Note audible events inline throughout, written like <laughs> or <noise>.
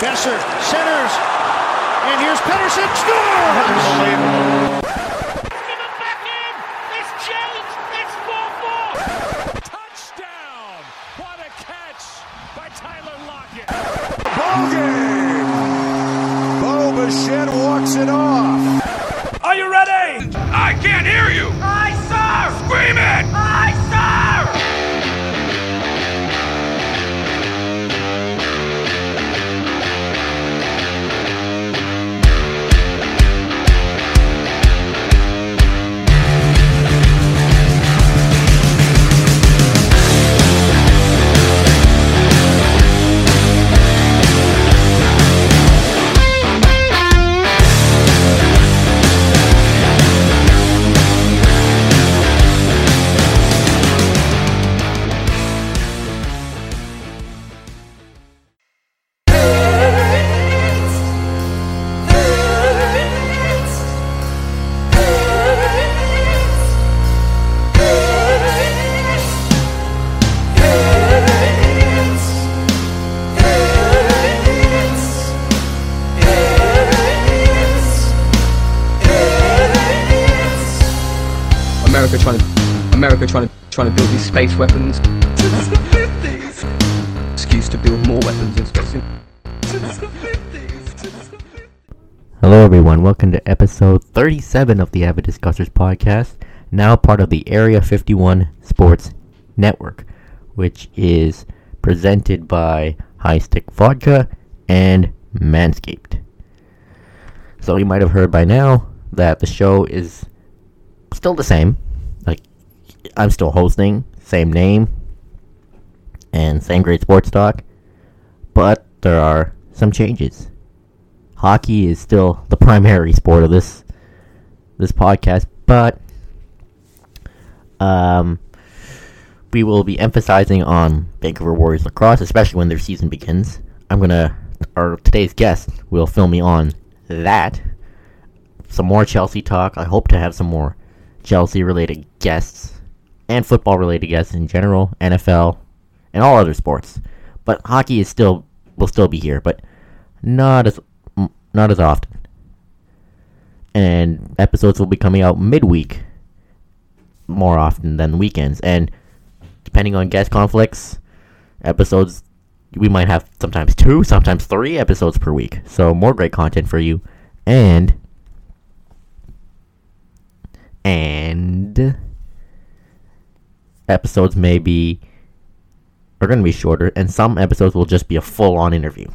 Boeser centers. And here's Pettersson. Scores! To build these space weapons. <laughs> Excuse to build more weapons in space. Hello, everyone. Welcome to episode 37 of the Avid Discussers podcast, now part of the Area 51 Sports Network, which is presented by High Stick Vodka and Manscaped. So, you might have heard by now that the show is still the same. Like, I'm still hosting, same name, and same great sports talk, but there are some changes hockey is still the <laughs> primary sport of this this podcast, but um, we will be emphasizing on Vancouver Warriors lacrosse, especially when their season begins. I'm gonna, our today's guest will fill me on that. Some more Chelsea talk. I hope to have some more Chelsea related guests and football related guests in general, NFL, and all other sports. But hockey is still will still be here, but not as not as often. And episodes will be coming out midweek more often than weekends. And depending on guest conflicts, episodes we might have sometimes two, sometimes three episodes per week. So more great content for you. And and episodes may be are going to be shorter and some episodes will just be a full on interview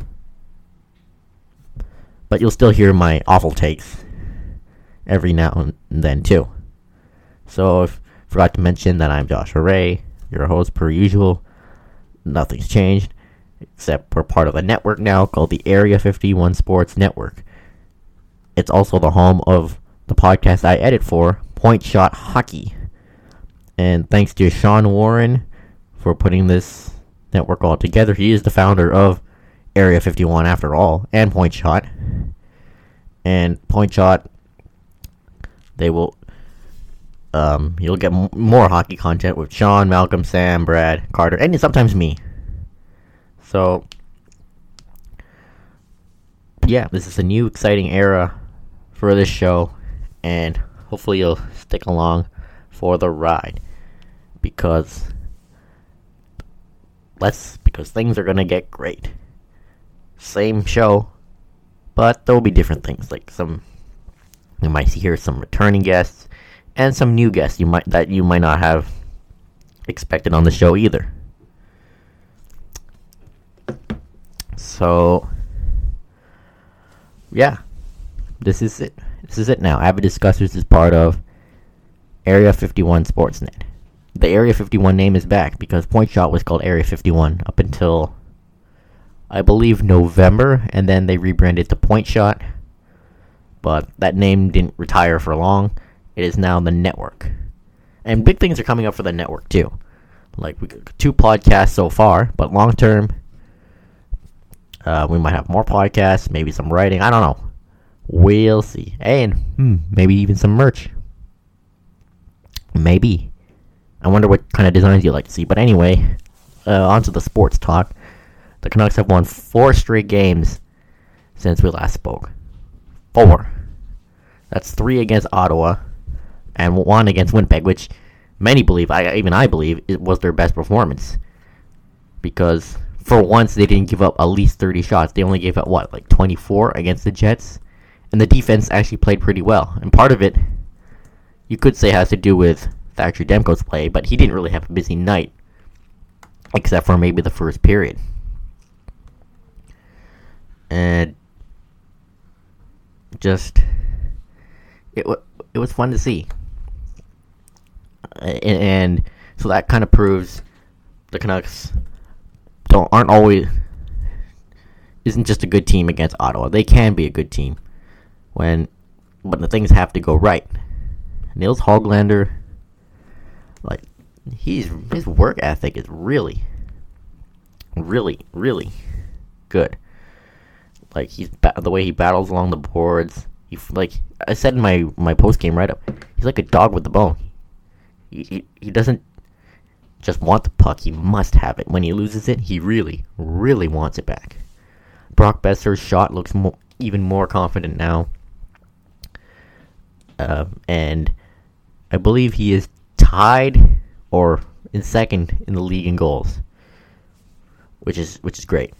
but you'll still hear my awful takes every now and then too. So, if forgot to mention that I'm Josh Ray, your host per usual. Nothing's changed, except we're part of a network now called the Area 51 Sports Network. It's also the home of the podcast I edit for, Point Shot Hockey. And thanks to Sean Warren for putting this network all together. He is the founder of Area 51 after all, and Point Shot. And Point Shot, they will, um, you'll get m- more hockey content with Sean, Malcolm, Sam, Brad, Carter, and sometimes me. So, yeah, this is a new exciting era for this show, and hopefully you'll stick along for the ride because let's because things are gonna get great same show, but there will be different things. Like some, you might hear some returning guests and some new guests you might that you might not have expected on the show either. So, yeah, this is it. This is it now. Avid Discussers is part of Area 51 Sportsnet. The Area 51 name is back because Point Shot was called Area 51 up until I believe November, and then they rebranded to Point Shot. But that name didn't retire for long. It is now the network, and big things are coming up for the network too. Like we got two podcasts so far, but long term, uh, we might have more podcasts, maybe some writing. I don't know. We'll see, and hmm, maybe even some merch. Maybe. I wonder what kind of designs you like to see. But anyway, uh, on to the sports talk. The Canucks have won four straight games since we last spoke. Four. That's three against Ottawa and one against Winnipeg, which many believe, I even I believe, it was their best performance. Because for once they didn't give up at least 30 shots. They only gave up what, like 24 against the Jets? And the defense actually played pretty well. And part of it you could say has to do with Thatcher Demko's play, but he didn't really have a busy night. Except for maybe the first period. And just it w- it was fun to see. And, and so that kind of proves the Canucks don't aren't always isn't just a good team against Ottawa. They can be a good team when but the things have to go right. Nils Hoglander he's his work ethic is really really really good. Like he's the way he battles along the boards. He like I said in my my post game write up. He's like a dog with the bone. He, he he doesn't just want the puck. He must have it. When he loses it, he really really wants it back. Brock Boeser's shot looks mo- even more confident now. Uh, and I believe he is tied or in second in the league in goals, which is which is great.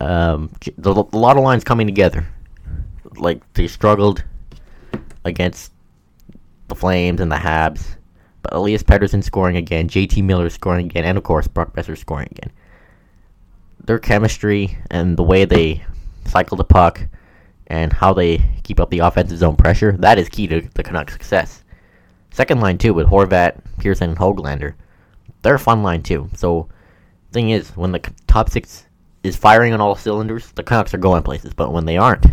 Um, the, a lot of lines coming together. Like they struggled against the Flames and the Habs, but Elias Pettersson scoring again, JT Miller scoring again, and of course Brock Boeser scoring again. Their chemistry and the way they cycle the puck and how they keep up the offensive zone pressure, that is key to the Canucks' success. Second line too with Horvat, Pearson, and Hoglander. They're a fun line too. So thing is, when the top six is firing on all cylinders, the Canucks are going places. But when they aren't,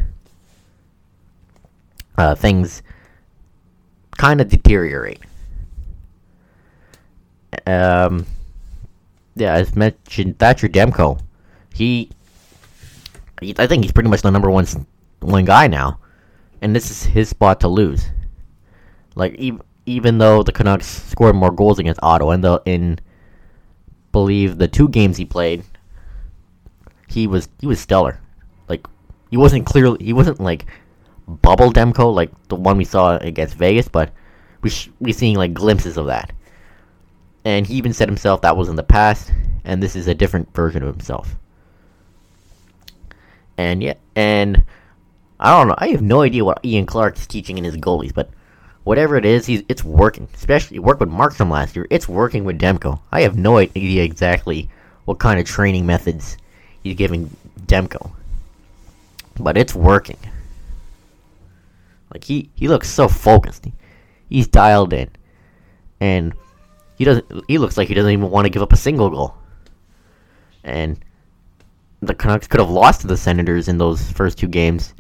uh, things kind of deteriorate. Um, yeah, as mentioned, Thatcher Demko, he, he, I think he's pretty much the number one one guy now, and this is his spot to lose. Like even even though the Canucks scored more goals against Ottawa, and the in believe the two games he played, he was he was stellar. Like he wasn't clearly he wasn't like bubble Demko like the one we saw against Vegas, but we sh- we seeing like glimpses of that. And he even said himself that was in the past, and this is a different version of himself. And yeah, and I don't know. I have no idea what Ian Clark is teaching in his goalies, but whatever it is, he's it's working. Especially it worked with Markstrom last year. It's working with Demko. I have no idea exactly what kind of training methods he's giving Demko, but it's working. Like he he looks so focused. He's dialed in, and he doesn't. He looks like he doesn't even want to give up a single goal. And the Canucks could have lost to the Senators in those first two games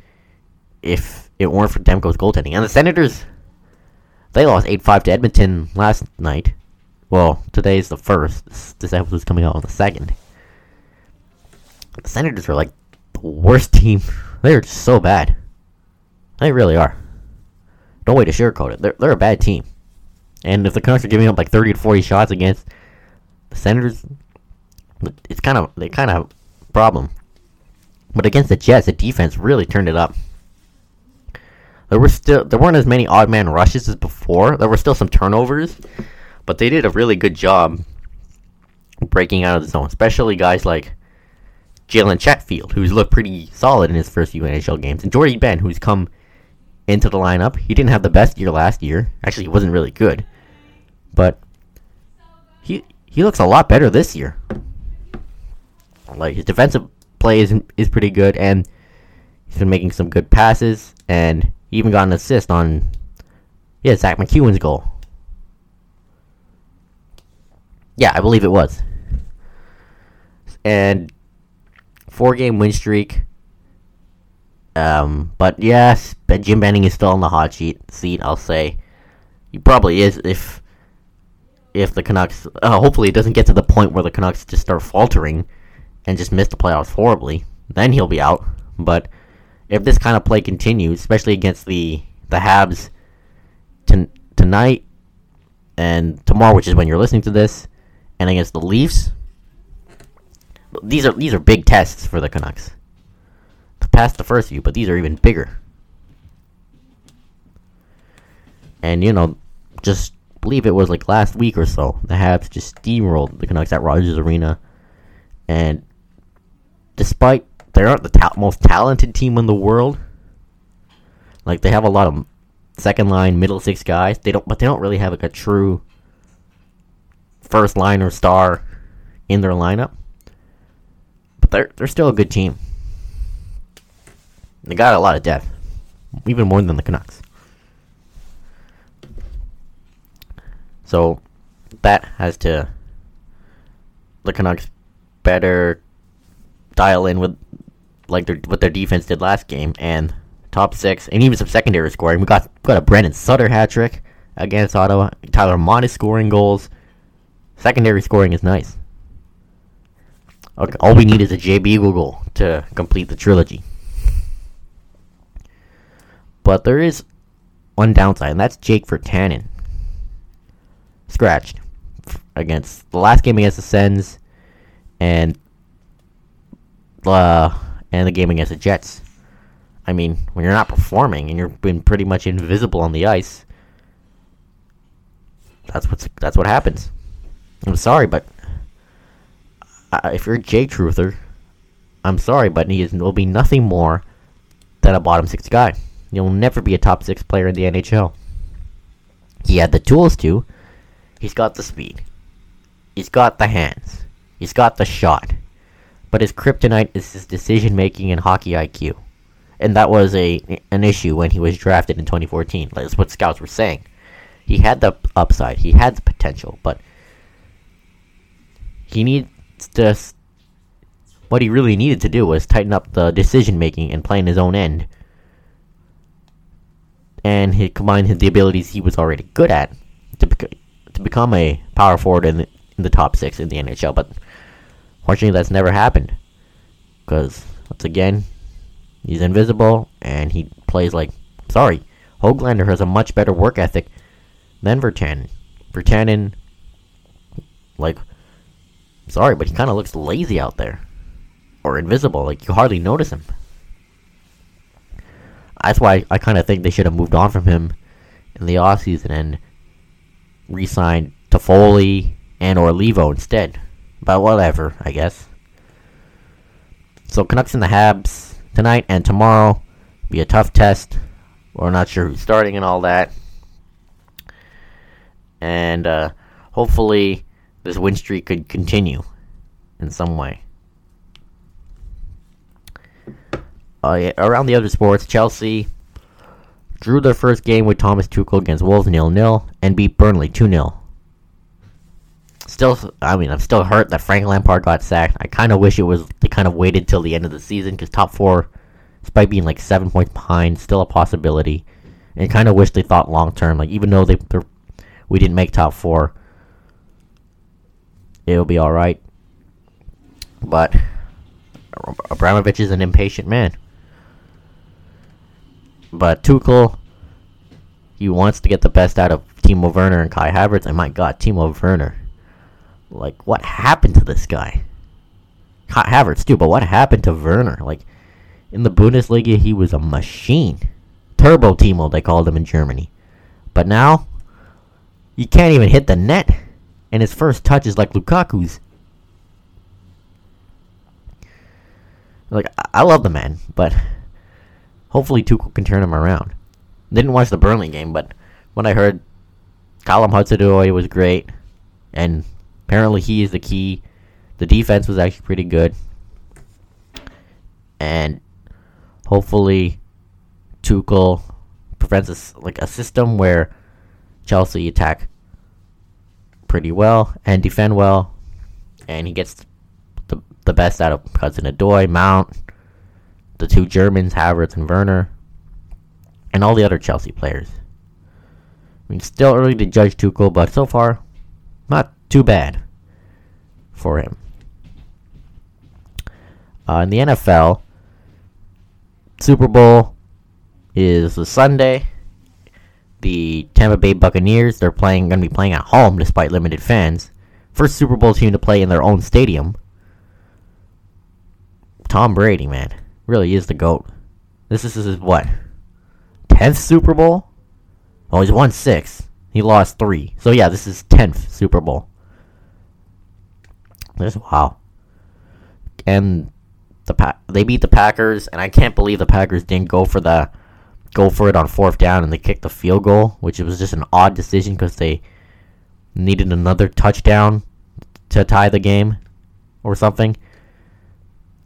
if it weren't for Demko's goaltending. And the Senators, they lost 8 5 to Edmonton last night. Well, today is the first. This, this episode's coming out on the second. The Senators are like the worst team. <laughs> They're just so bad. They really are. Don't wait to sugarcoat it. They're, they're a bad team. And if the Canucks are giving up like 30 to 40 shots against the Senators, it's kind of they kind of have a problem. But against the Jets, the defense really turned it up. There were still there weren't as many odd man rushes as before. There were still some turnovers, but they did a really good job breaking out of the zone, especially guys like Jalen Chatfield, who's looked pretty solid in his first few NHL games, and Jordie Benn, who's come into the lineup. He didn't have the best year last year. Actually, he wasn't really good, but he he looks a lot better this year. Like his defensive play is is pretty good, and he's been making some good passes, and he even got an assist on yeah Zack MacEwen's goal. Yeah, I believe it was. And four game win streak. Um, but yes, Jim Benning is still on the hot sheet seat. I'll say he probably is if if the Canucks. Uh, hopefully, it doesn't get to the point where the Canucks just start faltering and just miss the playoffs horribly. Then he'll be out. But if this kind of play continues, especially against the the Habs ton- tonight and tomorrow, which is when you're listening to this, and against the Leafs, these are these are big tests for the Canucks. past the first few, but these are even bigger. And you know, just believe it was like last week or so, the Habs just steamrolled the Canucks at Rogers Arena, and despite they aren't the ta- most talented team in the world, like they have a lot of second line, middle six guys. They don't, but they don't really have like a true first liner star in their lineup. But they're they're still a good team. They got a lot of depth, even more than the Canucks. So that has to the Canucks better dial in with like their what their defense did last game and top six and even some secondary scoring. We got got a Brandon Sutter hat trick against Ottawa. Tyler Motte scoring goals. Secondary scoring is nice. Okay, all we need is a JB goal to complete the trilogy. But there is one downside, and that's Jake for Virtanen. Scratched against the last game against the Sens and uh, and the game against the Jets. I mean, when you're not performing and you've been pretty much invisible on the ice, that's what's that's what happens. I'm sorry, but uh, if you're Jay Truther, I'm sorry, but he is, will be nothing more than a bottom six guy. He'll never be a top six player in the NHL. He had the tools to. He's got the speed. He's got the hands. He's got the shot. But his kryptonite is his decision making and hockey IQ. And that was a an issue when he was drafted in 2014. That's what scouts were saying. He had the upside. He had the potential, but he needs to. What he really needed to do was tighten up the decision making and play in his own end. And he combined the abilities he was already good at to, bec- to become a power forward in the, in the top six in the NHL. But fortunately, that's never happened. Because, once again, he's invisible and he plays like. Sorry, Hoglander has a much better work ethic than Virtanen. Virtanen, like, sorry, but he kind of looks lazy out there. Or invisible, like, you hardly notice him. That's why I kind of think they should have moved on from him in the offseason and re-signed Toffoli and or Leivo instead. But whatever, I guess. So Canucks and the Habs tonight and tomorrow be a tough test. We're not sure who's starting and all that. And uh, hopefully this win streak could continue in some way. Uh, yeah, around the other sports, Chelsea drew their first game with Thomas Tuchel against Wolves nil nil and beat Burnley two 0 Still, I mean, I'm still hurt that Frank Lampard got sacked. I kind of wish it was they kind of waited till the end of the season because top four, despite being like seven points behind, still a possibility. And kind of wish they thought long term. Like even though they we didn't make top four, it'll be all right. But Abramovich is an impatient man. But Tuchel, he wants to get the best out of Timo Werner and Kai Havertz. And my God, Timo Werner, like what happened to this guy? Kai Havertz too, but what happened to Werner? Like in the Bundesliga, he was a machine. Turbo Timo, they called him in Germany. But now, you can't even hit the net, and his first touch is like Lukaku's. Like I I love the man, but hopefully Tuchel can turn him around. Didn't watch the Burnley game, but when I heard Callum Hudson-Odoi was great, and apparently he is the key. The defense was actually pretty good, and hopefully Tuchel prevents us like a system where Chelsea attack pretty well and defend well, and he gets the the best out of Hudson Odoi, Mount, the two Germans, Havertz and Werner, and all the other Chelsea players. I mean, still early to judge Tuchel, but so far, not too bad for him. Uh, in the NFL, Super Bowl is the Sunday. The Tampa Bay Buccaneers, they're playing going to be playing at home despite limited fans. First Super Bowl team to play in their own stadium. Tom Brady, man. really is the goat. This is his what? Tenth Super Bowl? Oh, he's won six. He lost three. So yeah, this is tenth Super Bowl. This wow. And the pa- they beat the Packers, and I can't believe the Packers didn't go for the go for it on fourth down, and they kicked the field goal, which was just an odd decision because they needed another touchdown to tie the game or something.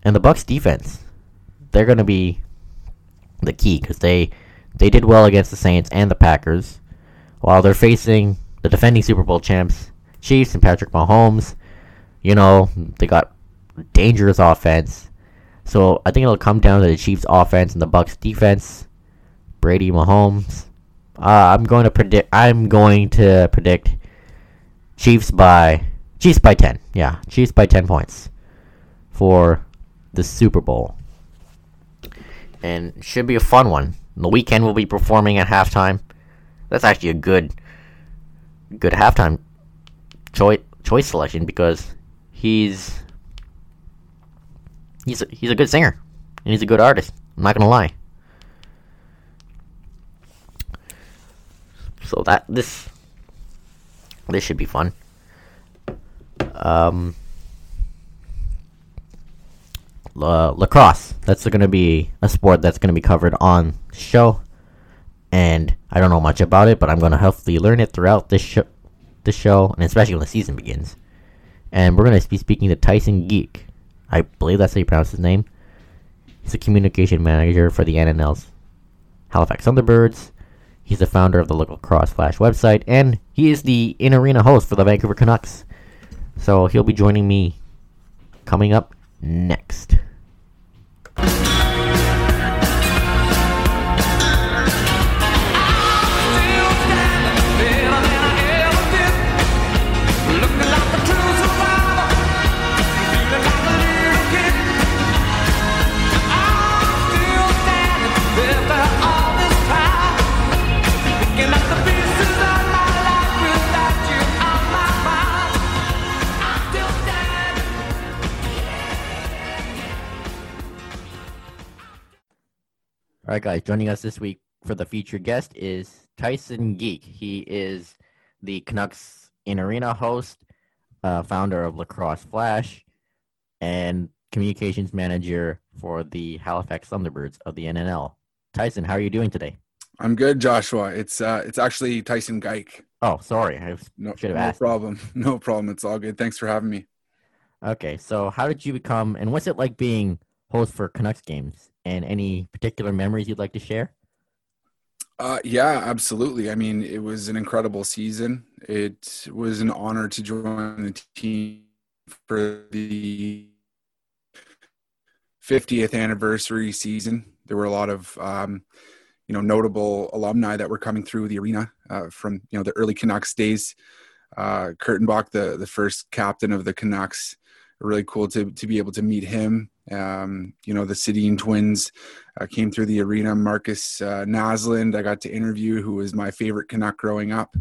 And the Bucs defense, they're going to be the key because they they did well against the Saints and the Packers, while they're facing the defending Super Bowl champs Chiefs and Patrick Mahomes. You know they got dangerous offense, so I think it'll come down to the Chiefs' offense and the Bucs' defense. Brady, Mahomes. Uh, I'm going to predict. I'm going to predict Chiefs by Chiefs by ten. Yeah, Chiefs by ten points for the Super Bowl, and should be a fun one. The Weeknd will be performing at halftime. That's actually a good, good halftime choice choice selection because he's he's a, he's a good singer and he's a good artist. I'm not gonna lie. So that this this should be fun. Um, la- lacrosse. That's to be a sport that's to be covered on show, and I don't know much about it, but I'm to hopefully learn it throughout this show, this show, and especially when the season begins. And we're going to be speaking to Tyson Geek. I believe that's how you pronounce his name. He's a communication manager for the NLL's Halifax Thunderbirds. He's the founder of the Lacrosse Flash website, and he is the in arena host for the Vancouver Canucks. So he'll be joining me coming up next. Right, guys, joining us this week for the featured guest is Tyson Geek. He is the Canucks in arena host, uh, founder of Lacrosse Flash, and communications manager for the Halifax Thunderbirds of the NLL. Tyson, how are you doing today? I'm good, Joshua. It's uh, it's actually Tyson Geik. Oh, sorry, I No, should have no asked. problem. <laughs> No problem. It's all good. Thanks for having me. Okay, so how did you become, and what's it like being host for Canucks games? And any particular memories you'd like to share? Uh, yeah, absolutely. I mean, it was an incredible season. It was an honor to join the team for the 50th anniversary season. There were a lot of, um, you know, notable alumni that were coming through the arena uh, from, you know, the early Canucks days. Uh, Kurtenbach, the the first captain of the Canucks, really cool to to be able to meet him. Um, you know, the Sedin twins uh, came through the arena. Marcus uh, I got to interview, who was my favorite Canuck growing up.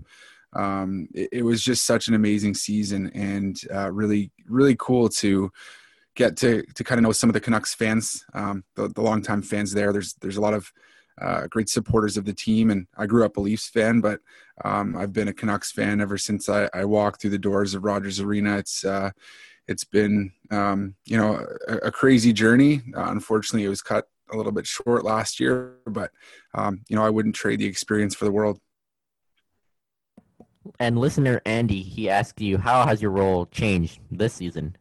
Um, it, it was just such an amazing season and uh, really, really cool to get to to kind of know some of the Canucks fans, um, the, the longtime fans there. There's there's a lot of uh, great supporters of the team, and I grew up a Leafs fan, but um, I've been a Canucks fan ever since I, I walked through the doors of Rogers Arena. It's uh, it's been um, you know a, a crazy journey. Uh, unfortunately, it was cut a little bit short last year, but um, you know I wouldn't trade the experience for the world. And listener Andy, he asked you, how has your role changed this season?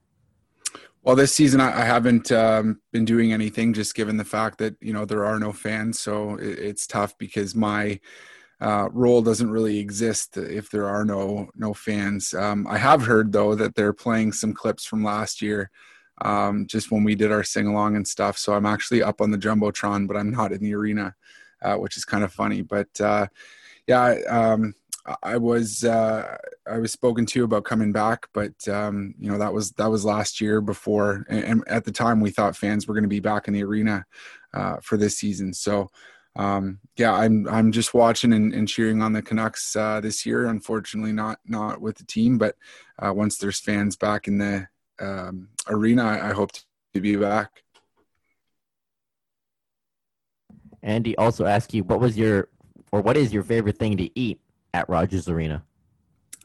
Well, this season I, I haven't um, been doing anything, just given the fact that you know there are no fans, so it, it's tough because my uh, role doesn't really exist if there are no no fans. Um, I have heard though that they're playing some clips from last year, um, just when we did our sing along and stuff. So I'm actually up on the jumbotron, but I'm not in the arena, uh, which is kind of funny. But uh, yeah, um, I was uh, I was spoken to about coming back, but um, you know that was that was last year before, and, and at the time we thought fans were going to be back in the arena uh, for this season. So um, yeah, I'm I'm just watching and, and cheering on the Canucks uh, this year. Unfortunately, not not with the team, but uh, once there's fans back in the um, arena, I, I hope to be back. Andy also asked you what was your or what is your favorite thing to eat at Rogers Arena?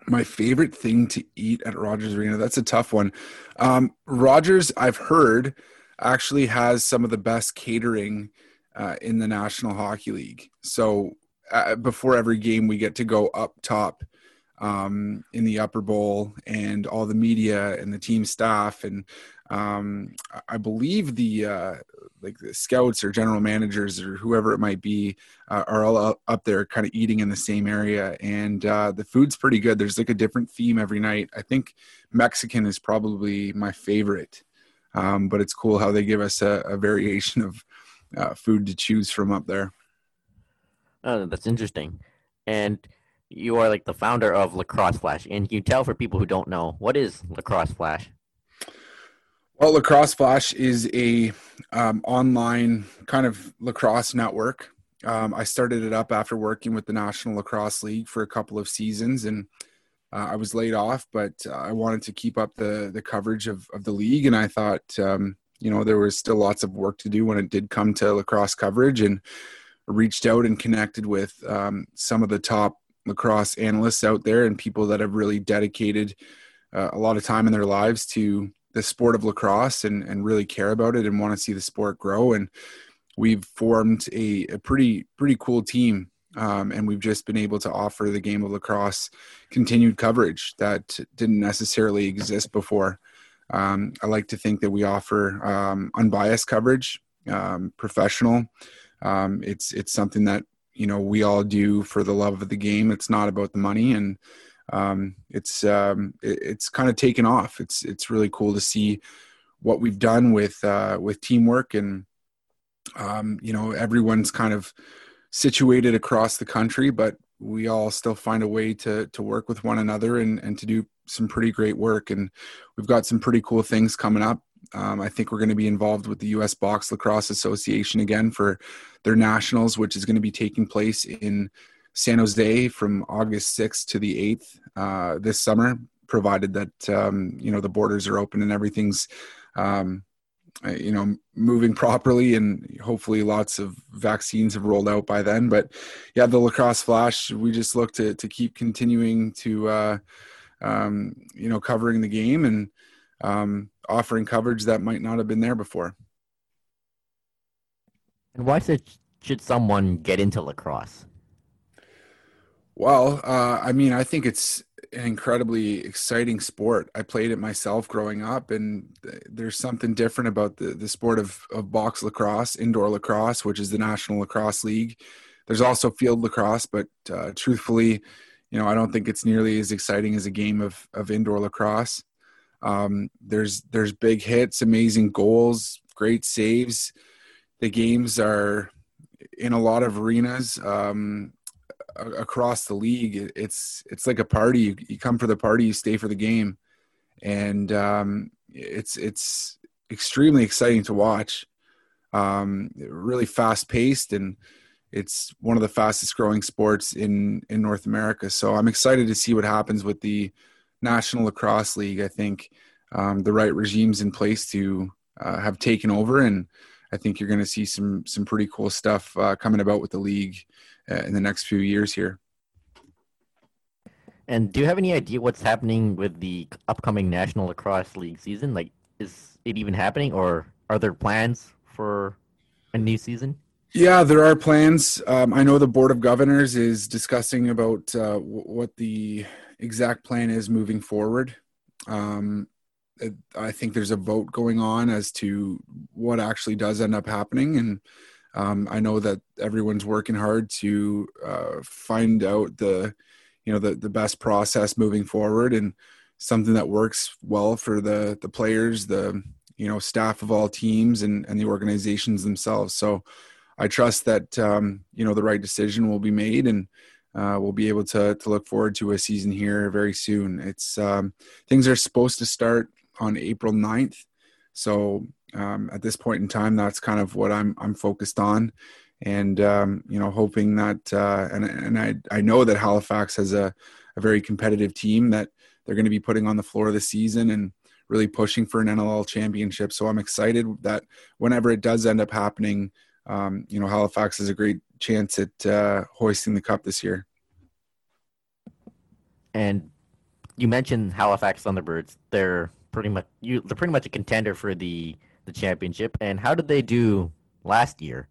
My favorite thing to eat at Rogers Arena. That's a tough one. Um, Rogers, I've heard, actually has some of the best catering uh, in the National Hockey League. So uh, before every game, we get to go up top um, in the upper bowl, and all the media and the team staff, and um, I believe the uh, like the scouts or general managers or whoever it might be uh, are all up there, kind of eating in the same area, and uh, the food's pretty good. There's like a different theme every night. I think Mexican is probably my favorite, um, but it's cool how they give us a, a variation of uh, food to choose from up there. Oh, that's interesting. And you are like the founder of Lacrosse Flash, and you tell for people who don't know what is Lacrosse Flash. Well, Lacrosse Flash is a um, online kind of lacrosse network. Um, I started it up after working with the National Lacrosse League for a couple of seasons, and uh, I was laid off. But uh, I wanted to keep up the the coverage of of the league, and I thought, um, you know, there was still lots of work to do when it did come to lacrosse coverage, and reached out and connected with um, some of the top lacrosse analysts out there and people that have really dedicated uh, a lot of time in their lives to the sport of lacrosse and, and really care about it and want to see the sport grow. And we've formed a, a pretty pretty cool team. Um, and we've just been able to offer the game of lacrosse continued coverage that didn't necessarily exist before. Um, I like to think that we offer um, unbiased coverage, um, professional. Um, it's it's something that you know we all do for the love of the game. It's not about the money, and um, it's um, it, it's kind of taken off. It's it's really cool to see what we've done with uh, with teamwork and you know everyone's kind of situated across the country, but we all still find a way to to work with one another and and to do some pretty great work. And we've got some pretty cool things coming up. Um, I think we're going to be involved with the U.S. Box Lacrosse Association again for their nationals, which is going to be taking place in San Jose from August 6th to the 8th uh, this summer, provided that um, you know the borders are open and everything's um, you know moving <laughs> properly and hopefully lots of vaccines have rolled out by then but yeah the lacrosse flash we just look to to keep continuing to uh, um, you know covering the game and um, offering coverage that might not have been there before and why should should someone get into lacrosse well, uh, I mean, I think it's an incredibly exciting sport. I played it myself growing up, and there's something different about the, the sport of, of box lacrosse, indoor lacrosse, which is the National Lacrosse League. There's also field lacrosse, but uh, truthfully, you know, I don't think it's nearly as exciting as a game of, of indoor lacrosse. Um, there's there's big hits, amazing goals, great saves. The games are in a lot of arenas. Um, across the league. It's it's like a party. You, you come for the party, you stay for the game, and um, it's it's extremely exciting to watch. Um, really fast paced, and it's one of the fastest growing sports in in North America. So I'm excited to see what happens with the National Lacrosse League. I think um, the right regimes in place to uh, have taken over, and I think you're going to see some some pretty cool stuff uh, coming about with the league uh, in the next few years here. And do you have any idea what's happening with the upcoming National Lacrosse League season? Like, is it even happening, or are there plans for a new season? Yeah, there are plans. Um, I know the Board of Governors is discussing about uh, w- what the exact plan is moving forward. Um, I think there's a vote going on as to what actually does end up happening, and um, I know that everyone's working hard to uh, find out the, you know, the the best process moving forward and something that works well for the the players, the you know staff of all teams and and the organizations themselves. So I trust that um, you know the right decision will be made and. Uh, we'll be able to to look forward to a season here very soon. It's um, things are supposed to start on April 9th. So um, at this point in time, that's kind of what I'm I'm focused on, and um, you know, hoping that uh, and and I I know that Halifax has a a very competitive team that they're going to be putting on the floor of the season and really pushing for an NLL championship. So I'm excited that whenever it does end up happening, um, you know Halifax has a great chance at uh, hoisting the cup this year. And you mentioned Halifax Thunderbirds. They're pretty much you. They're pretty much a contender for the the championship. And how did they do last year?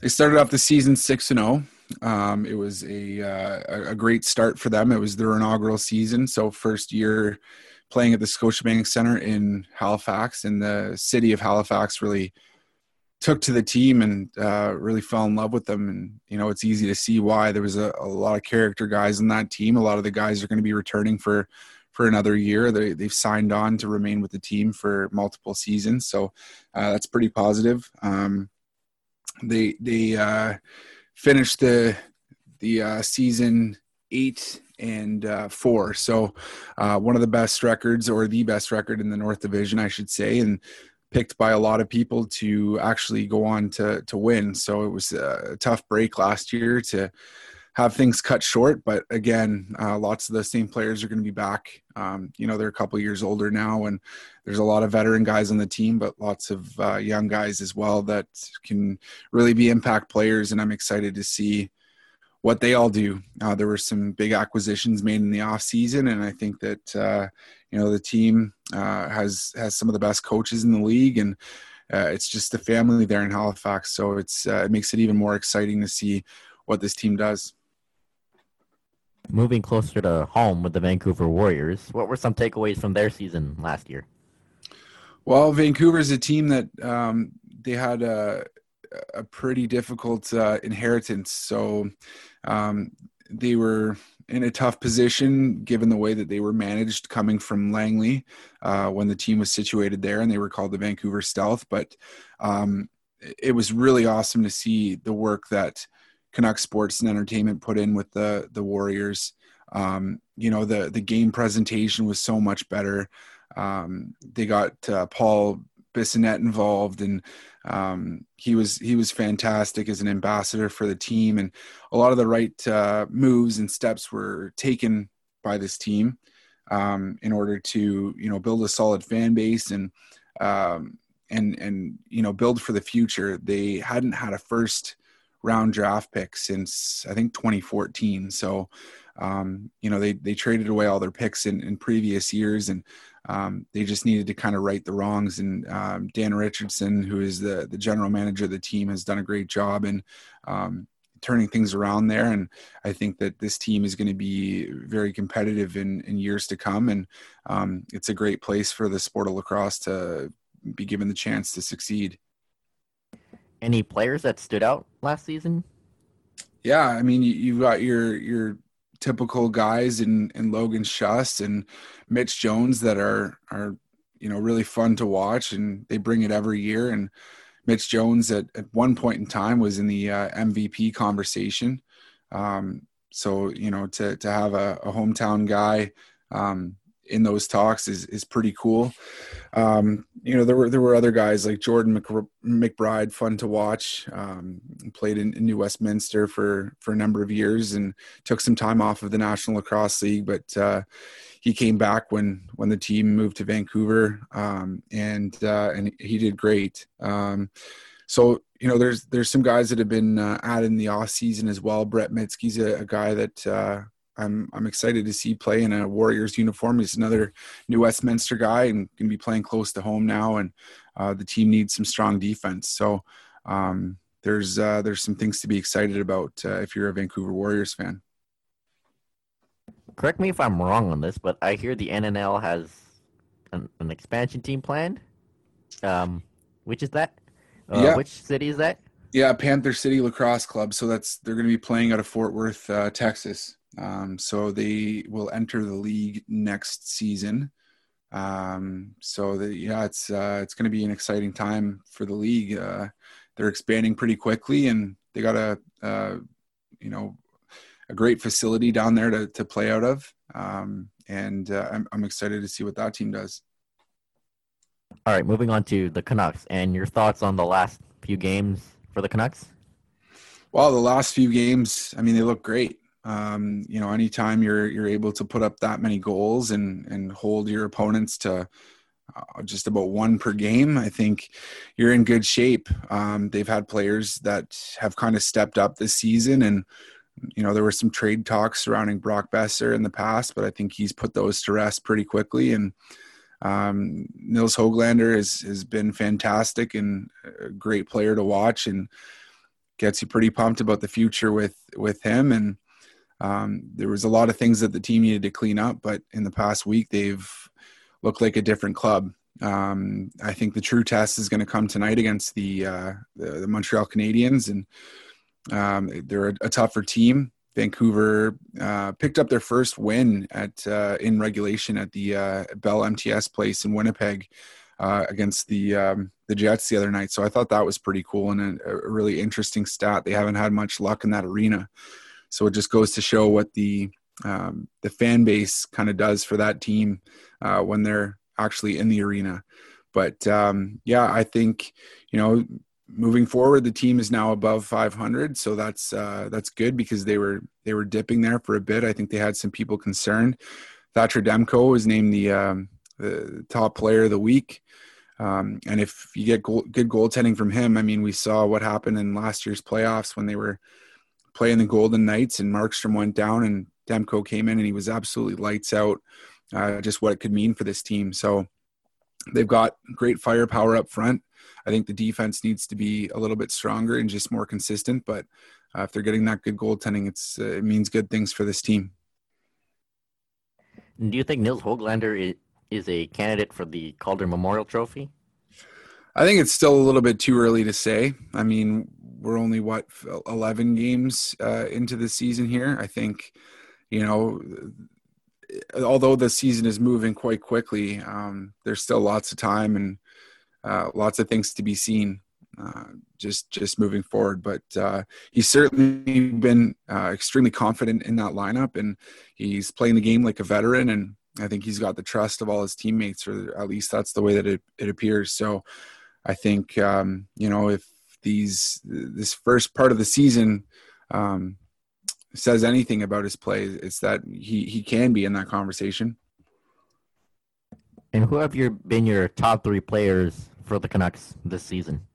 They started off the season six and zero. Um, it was a uh, a great start for them. It was their inaugural season, so first year playing at the Scotiabank Center in Halifax, and the city of Halifax really took to the team and uh, really fell in love with them. And you know, it's easy to see why there was a, a lot of character guys in that team. A lot of the guys are going to be returning for for another year. They, they've signed on to remain with the team for multiple seasons, so uh, that's pretty positive. Um, they they uh, finished the the uh, season eight and uh, four, so uh, one of the best records or the best record in the North Division, I should say, and picked by a lot of people to actually go on to to win. So it was a tough break last year to have things cut short. But again, uh, lots of the same players are going to be back. Um, you know, they're a couple years older now, and there's a lot of veteran guys on the team, but lots of uh, young guys as well that can really be impact players. And I'm excited to see what they all do. Uh, there were some big acquisitions made in the off season, and I think that uh, you know the team uh, has has some of the best coaches in the league, and uh, it's just a family there in Halifax. So it's uh, it makes it even more exciting to see what this team does. Moving closer to home with the Vancouver Warriors, what were some takeaways from their season last year? Well, Vancouver is a team that um, they had a, a pretty difficult uh, inheritance. So um, they were in a tough position given the way that they were managed coming from Langley uh, when the team was situated there, and they were called the Vancouver Stealth. But um, it was really awesome to see the work that Canucks Sports and Entertainment put in with the the Warriors. Um, you know, the the game presentation was so much better. Um, they got uh, Paul Bissonnette involved, and um, he was he was fantastic as an ambassador for the team, and a lot of the right uh, moves and steps were taken by this team um, in order to you know build a solid fan base and um, and and you know build for the future. They hadn't had a first round draft pick since I think 2014. So, um, you know, they they traded away all their picks in, in previous years, and um, they just needed to kind of right the wrongs. And um, Dan Richardson, who is the the general manager of the team, has done a great job in um, turning things around there. And I think that this team is going to be very competitive in in years to come. And um, it's a great place for the sport of lacrosse to be given the chance to succeed any players that stood out last season? Yeah, I mean, you, you've got your your typical guys in in Logan Schuss and Mitch Jones that are are you know really fun to watch, and they bring it every year. And Mitch Jones at at one point in time was in the uh, MVP conversation. Um, so you know to to have a, a hometown guy um, in those talks is is pretty cool. Um, you know, there were there were other guys like Jordan McBride, fun to watch. Um, played in, in, New Westminster for for a number of years and took some time off of the National Lacrosse League, but uh, he came back when when the team moved to Vancouver, um, and uh, and he did great. Um, so you know, there's there's some guys that have been uh, added in the off season as well. Brett Mydske's a, a guy that uh, I'm I'm excited to see play in a Warriors uniform. He's another New Westminster guy and going to be playing close to home now. And uh, the team needs some strong defense. So um, there's uh, there's some things to be excited about uh, if you're a Vancouver Warriors fan. Correct me if I'm wrong on this, but I hear the NLL has an, an expansion team planned. Um, which is that? Uh, yeah. Which city is that? Yeah, Panther City Lacrosse Club. So that's they're going to be playing out of Fort Worth, uh, Texas. Um, so they will enter the league next season. Um, so the, yeah, it's uh, it's going to be an exciting time for the league. Uh, they're expanding pretty quickly, and they got a uh, you know a great facility down there to to play out of. Um, and uh, I'm I'm excited to see what that team does. All right, moving on to the Canucks and your thoughts on the last few games for the Canucks. Well, the last few games, I mean, they look great. Um, you know, anytime you're you're able to put up that many goals and and hold your opponents to uh, just about one per game, I think you're in good shape. Um, they've had players that have kind of stepped up this season, and you know there were some trade talks surrounding Brock Boeser in the past, but I think he's put those to rest pretty quickly. And um, Nils Hoglander has has been fantastic and a great player to watch, and gets you pretty pumped about the future with with him. And um, there was a lot of things that the team needed to clean up, but in the past week they've looked like a different club. Um, I think the true test is going to come tonight against the, uh, the, the Montreal Canadiens, and um, they're a, a, tougher team. Vancouver uh, picked up their first win at uh, in regulation at the uh, Bell MTS place in Winnipeg uh, against the um, the Jets the other night. So I thought that was pretty cool and a, a, really interesting stat. They haven't had much luck in that arena, so it just goes to show what the um, the fan base kind of does for that team uh, when they're actually in the arena. But um, yeah, I think you know moving forward, the team is now above 500, so that's uh, that's good because they were they were dipping there for a bit. I think they had some people concerned. Thatcher Demko was named the, um, the top player of the week. Um, and if you get goal, good goaltending from him, I mean, we saw what happened in last year's playoffs when they were playing the Golden Knights and Markstrom went down and Demko came in and he was absolutely lights out. Uh, just what it could mean for this team. So they've got great firepower up front. I think the defense needs to be a little bit stronger and just more consistent. But uh, if they're getting that good goaltending, it's uh, it means good things for this team. Do you think Nils Hoglander is a candidate for the Calder Memorial Trophy? I think it's still a little bit too early to say. I mean, we're only what 11 games uh, into the season here. I think, you know, although the season is moving quite quickly, um, there's still lots of time and uh, lots of things to be seen. Uh, just just moving forward, but uh, he's certainly been uh, extremely confident in that lineup, and he's playing the game like a veteran. And I think he's got the trust of all his teammates, or at least that's the way that it, it appears. So I think um, you know if these this first part of the season um, says anything about his play, it's that he he can be in that conversation. And who have your been your top three players for the Canucks this season?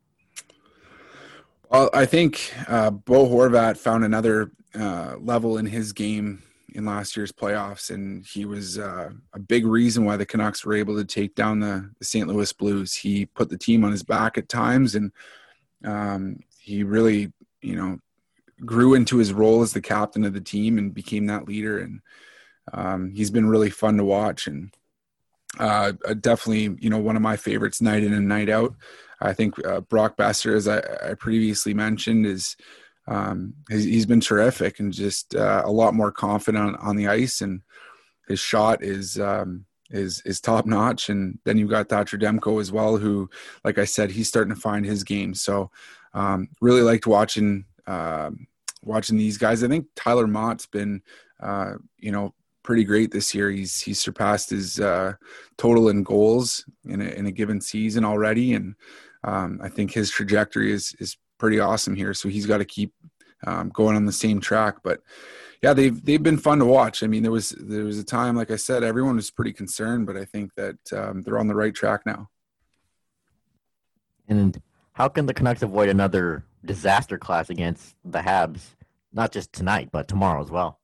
Well, I think uh, Bo Horvat found another uh, level in his game in last year's playoffs, and he was uh, a big reason why the Canucks were able to take down the, the, St. Louis Blues. He put the team on his back at times, and um, he really, you know, grew into his role as the captain of the team and became that leader. And um, he's been really fun to watch, and uh, definitely, you know, one of my favorites night in and night out. I think uh, Brock Boeser, as I, I previously mentioned, is um, he's, he's been terrific and just uh, a lot more confident on, on, the ice, and his shot is um, is is top notch. And then you've got Thatcher Demko as well, who, like I said, he's starting to find his game. So um, really liked watching uh, watching these guys. I think Tyler Motte's been uh, you know pretty great this year. He's he's surpassed his uh, total in goals in a, in a given season already, and um, I think his trajectory is is pretty awesome here. So he's got to keep um, going on the same track. But yeah, they've they've been fun to watch. I mean, there was there was a time, like I said, everyone was pretty concerned, but I think that um, they're on the right track now. And how can the Canucks avoid another disaster class against the Habs? Not just tonight, but tomorrow as well.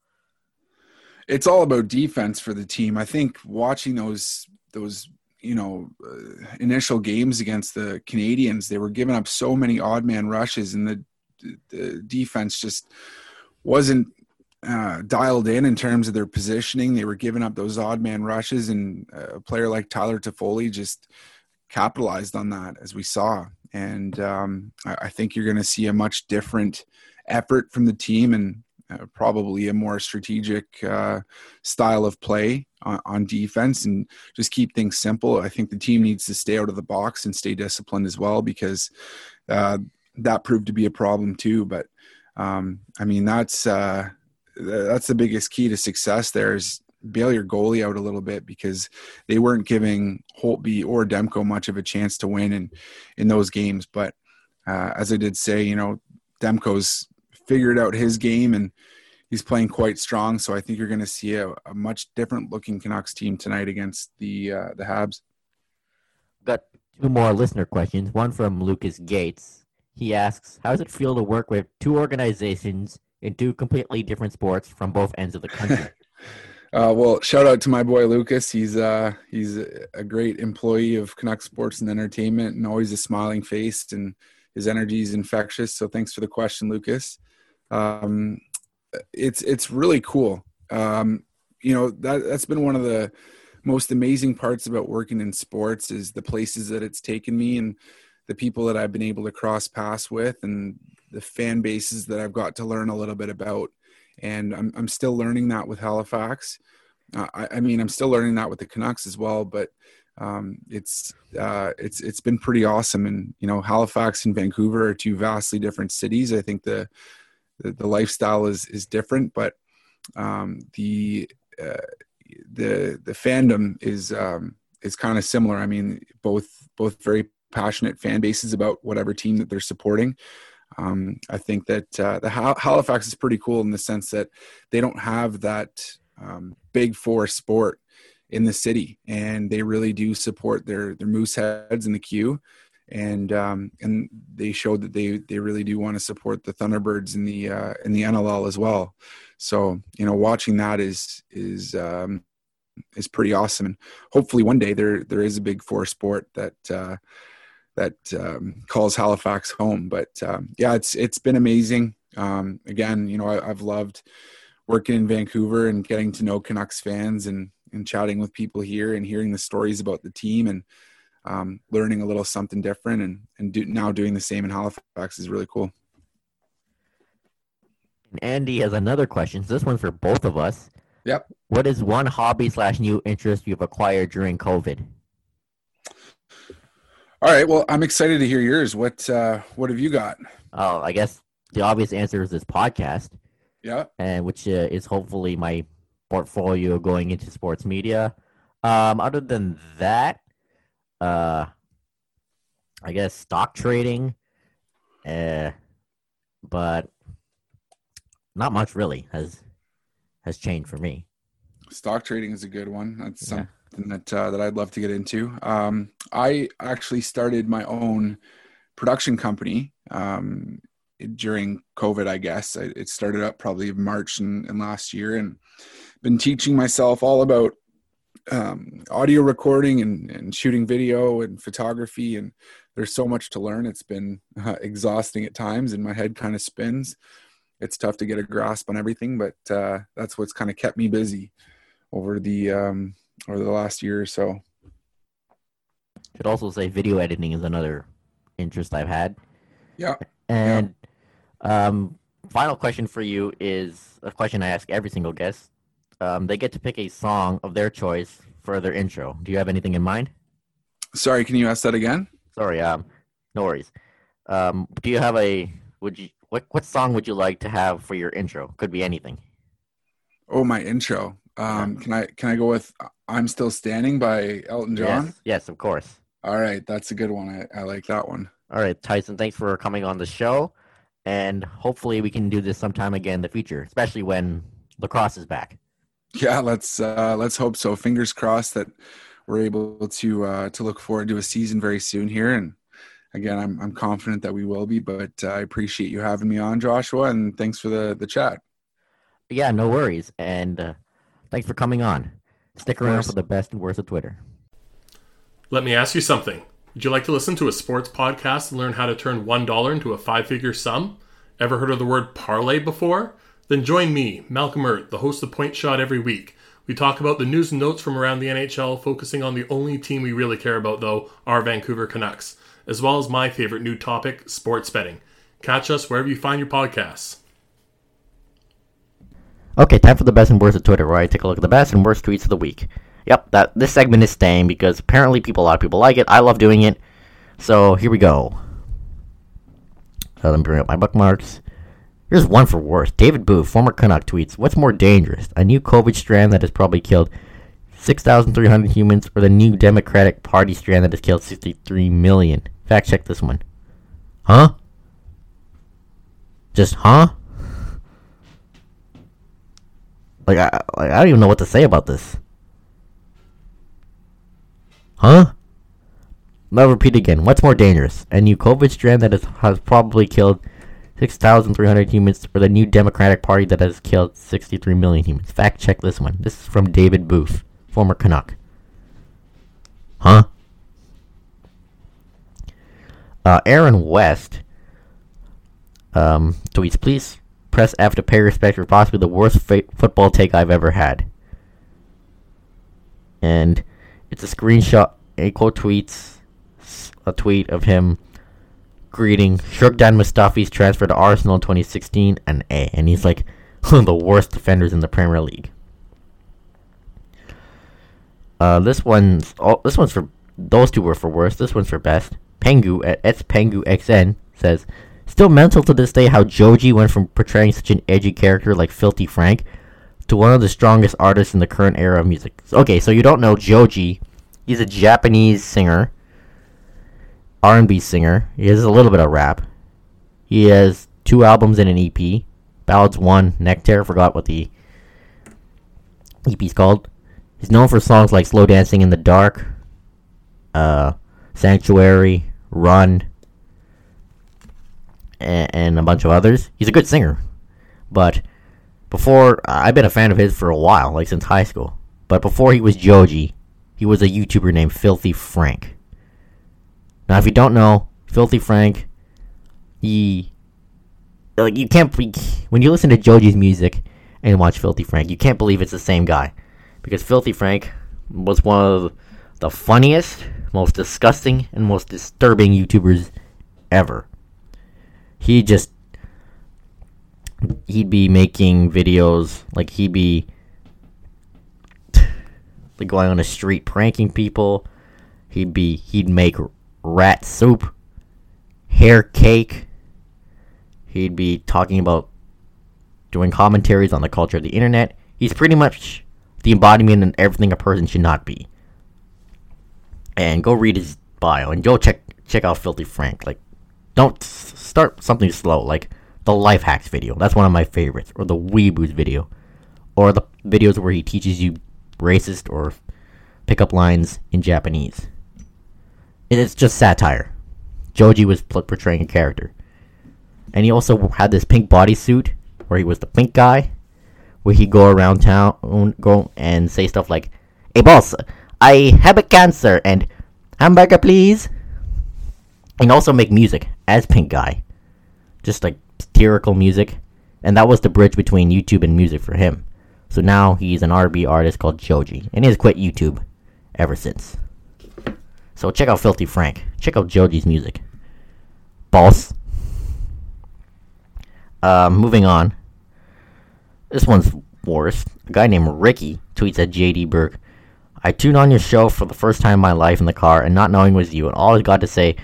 It's all about defense for the team. I think watching those those you know uh, initial games against the Canadiens, they were giving up so many odd man rushes, and the, the defense just wasn't uh, dialed in in terms of their positioning. They were giving up those odd man rushes, and a player like Tyler Toffoli just capitalized on that, as we saw. And um, I, I, think you're going to see a much different effort from the team, and uh, probably a more strategic uh, style of play on, on, defense and just keep things simple. I think the team needs to stay out of the box and stay disciplined as well because uh, that proved to be a problem too. But um, I mean, that's uh, that's the biggest key to success. There is bail your goalie out a little bit because they weren't giving Holtby or Demko much of a chance to win in in those games. But uh, as I did say, you know, Demko's figured out his game and he's playing quite strong. So I think you're going to see a, a, much different looking Canucks team tonight against the uh, the Habs. got two more listener questions. One from Lucas Gates. He asks, "How does it feel to work with two organizations in two completely different sports from both ends of the country?" <laughs> Uh, well, shout out to my boy Lucas. He's uh, he's a great employee of Canuck Sports and Entertainment, and always a smiling face, and his energy is infectious. So thanks for the question, Lucas. Um, it's it's really cool. Um, you know that that's been one of the most amazing parts about working in sports is the places that it's taken me and the people that I've been able to cross paths with and the fan bases that I've got to learn a little bit about. And I'm, I'm still learning that with Halifax. Uh, I, I, mean, I'm still learning that with the Canucks as well, but um, it's, uh, it's, it's been pretty awesome. And, you know, Halifax and Vancouver are two vastly different cities. I think the, the, the lifestyle is, is different, but um, the, uh, the the fandom is um, is kind of similar. I mean, both both very passionate fan bases about whatever team that they're supporting. Um, I think that uh, the Halifax is pretty cool in the sense that they don't have that um, big four sport in the city, and they really do support their their Mooseheads in the Q, and um, and they showed that they they really do want to support the Thunderbirds in the uh, in the NLL as well. So you know, watching that is is um, is pretty awesome, and hopefully one day there there is a big four sport that uh, that um, calls Halifax home. But um, yeah, it's it's been amazing. Um, again, you know, I, I've loved working in Vancouver and getting to know Canucks fans and and chatting with people here and hearing the stories about the team and um, learning a little something different and and do, now doing the same in Halifax is really cool. Andy has another question. So this one's for both of us. Yep. What is one hobby slash new interest you've acquired during COVID? All right. Well, I'm excited to hear yours. What uh, What have you got? Oh, I guess the obvious answer is this podcast. Yeah. And which uh, is hopefully my portfolio going into sports media. Um, other than that, uh, I guess stock trading. Uh, but not much really has has changed for me. Stock trading is a good one. That's yeah. Something that uh, that I'd love to get into. Um, I actually started my own production company um, during COVID. I guess it started up probably March and, and last year, and been teaching myself all about um, audio recording and, and shooting video and photography and there's so much to learn it's been uh, exhausting at times and my head kind of spins it's tough to get a grasp on everything, but uh, that's what's kind of kept me busy over the um, over the last year or so. Should also say video editing is another interest I've had. Yeah. And yeah. Um, final question for you is a question I ask every single guest. Um, they get to pick a song of their choice for their intro. Do you have anything in mind? Sorry, can you ask that again? Sorry, um, no worries. Um, do you have a would you what what song would you like to have for your intro? Could be anything. Oh, my intro. Um, can I can I go with "I'm Still Standing" by Elton John? Yes, yes, of course. All right, that's a good one. I, I like that one. All right, Tyson, thanks for coming on the show, and hopefully we can do this sometime again in the future, especially when lacrosse is back. Yeah, let's uh, let's hope so. Fingers crossed that we're able to uh, to look forward to a season very soon here, and again, I'm I'm confident that we will be. But uh, I appreciate you having me on, Joshua, and thanks for the the chat. Yeah, no worries, and uh, thanks for coming on. Stick around for the best and worst of Twitter. Let me ask you something. Would you like to listen to a sports podcast and learn how to turn one dollar into a five figure sum? Ever heard of the word parlay before? Then join me, Malcolm Ert, the host of Point Shot every week. We talk about the news and notes from around the NHL, focusing on the only team we really care about, though, our Vancouver Canucks as well as my favorite new topic, sports betting. Catch us wherever you find your podcasts. Okay, time for the best and worst of Twitter, where I take a look at the best and worst tweets of the week. Yep, that this segment is staying because apparently people, a lot of people like it. I love doing it. So here we go. So let me bring up my bookmarks. Here's one for worst. David Booth, former Canuck, tweets, What's more dangerous? A new COVID strand that has probably killed 6,300 humans or the new Democratic Party strand that has killed 63 million? Fact check this one. Huh? Just huh? Like I like I don't even know what to say about this. Huh? I'll repeat again. What's more dangerous? A new COVID strand that has, has probably killed 6,300 humans, or the new Democratic Party that has killed 63 million humans? Fact check this one. This is from David Booth, former Canuck. Huh? Uh, Aaron West um, tweets, please press F to pay respect for possibly the worst fa- football take I've ever had. And it's a screenshot. Ako tweets a tweet of him greeting Shkodran Mustafi's transfer to Arsenal in 2016 and A. And he's like <laughs> one of the worst defenders in the Premier League. Uh, this one's oh, this one's for those two were for worst. This one's for best. Pengu at Pengu XN says, still mental to this day how Joji went from portraying such an edgy character like Filthy Frank to one of the strongest artists in the current era of music. Okay, so you don't know Joji. He's a Japanese singer, R&B singer. He has a little bit of rap. He has two albums and an EP. Ballads 1, Nectar, forgot what the EP's called. He's known for songs like Slow Dancing in the Dark, uh, Sanctuary, Run, and, and a bunch of others. He's a good singer, but before I've been a fan of his for a while, like since high school. But before he was Joji, he was a YouTuber named Filthy Frank. Now, if you don't know, Filthy Frank, he like you can't when you listen to Joji's music and watch Filthy Frank, you can't believe it's the same guy because Filthy Frank was one of the funniest, most disgusting, and most disturbing YouTubers ever. He just he'd be making videos like he'd be <laughs> like going on the street pranking people. He'd be he'd make rat soup, hair cake. He'd be talking about doing commentaries on the culture of the internet. He's pretty much the embodiment of everything a person should not be. And go read his bio and go check check out Filthy Frank. Like, don't s- start something slow like the life hacks video. That's one of my favorites, or the Weeboos video, or the videos where he teaches you racist or pickup lines in Japanese. It's just satire. Joji was pl- portraying a character, and he also had this pink bodysuit where he was the pink guy, where he'd go around town, go and say stuff like, "Hey boss, I have a cancer and hamburger please," and also make music as pink guy, just like satirical music, and that was the bridge between YouTube and music for him. So now he's an R&B artist called Joji, and he has quit YouTube ever since. So check out Filthy Frank. Check out Joji's music. Boss. Uh, moving on. This one's worse. A guy named Ricky tweets at JD Burke. I tuned on your show for the first time in my life in the car, and not knowing it was you, and all I got to say,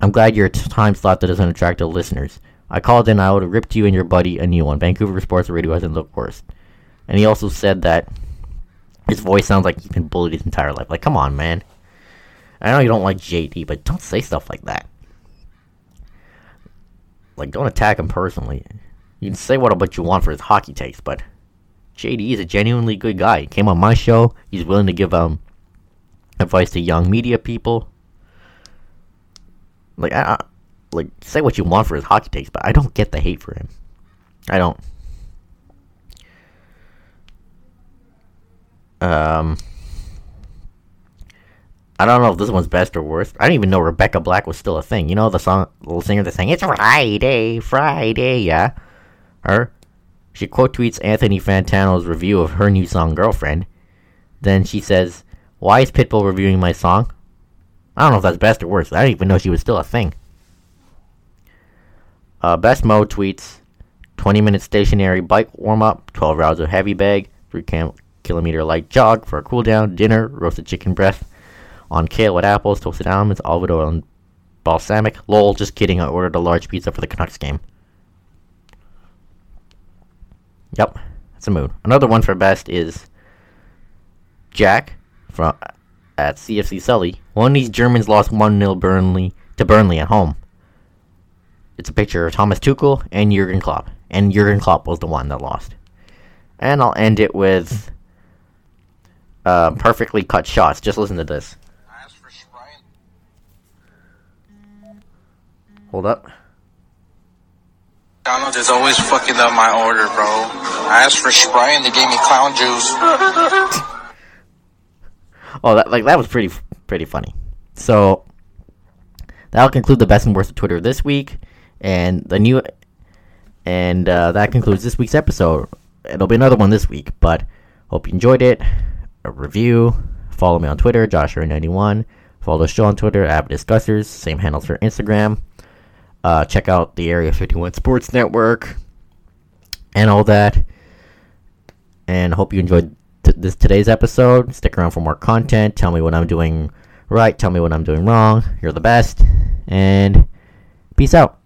I'm glad your time slot doesn't attract the listeners. I called in, I would have ripped you and your buddy a new one. Vancouver Sports Radio hasn't looked worse. And he also said that his voice sounds like he's been bullied his entire life. Like, come on, man. I know you don't like JD, but don't say stuff like that. Like, don't attack him personally. You can say what what you want for his hockey takes, but JD is a genuinely good guy. He came on my show. He's willing to give um advice to young media people. Like, I, like say what you want for his hockey takes, but I don't get the hate for him. I don't. Um, I don't know if this one's best or worst. I didn't even know Rebecca Black was still a thing. You know the song, little singer that sang "It's Friday, Friday," yeah. Her. She quote tweets Anthony Fantano's review of her new song "Girlfriend." Then she says, "Why is Pitbull reviewing my song?" I don't know if that's best or worst. I didn't even know she was still a thing. Uh, Best Mo tweets 20 minute stationary bike warm up, 12 rounds of heavy bag, 3 cam- kilometer light jog for a cool down, dinner, roasted chicken breast on kale with apples, toasted almonds, olive oil, and balsamic. Lol, just kidding, I ordered a large pizza for the Canucks game. Yep, that's a mood. Another one for best is Jack from at CFC Sully. One of these Germans lost 1 0 Burnley to Burnley at home. It's a picture of Thomas Tuchel and Jurgen Klopp. And Jurgen Klopp was the one that lost. And I'll end it with uh, perfectly cut shots. Just listen to this. Hold up. McDonald's is always fucking up my order, bro. I asked for Sprite and they gave me clown juice. <laughs> Oh, that like that was pretty pretty funny. So that'll conclude the best and worst of Twitter this week, and the new, and uh, that concludes this week's episode. It'll be another one this week, but hope you enjoyed it. A review. Follow me on Twitter, Joshua91. Follow the show on Twitter, Avid Discussers. Same handles for Instagram. Uh, check out the Area 51 Sports Network and all that. And hope you enjoyed t- this today's episode. Stick around for more content. Tell me what I'm doing right. Tell me what I'm doing wrong. You're the best. And peace out.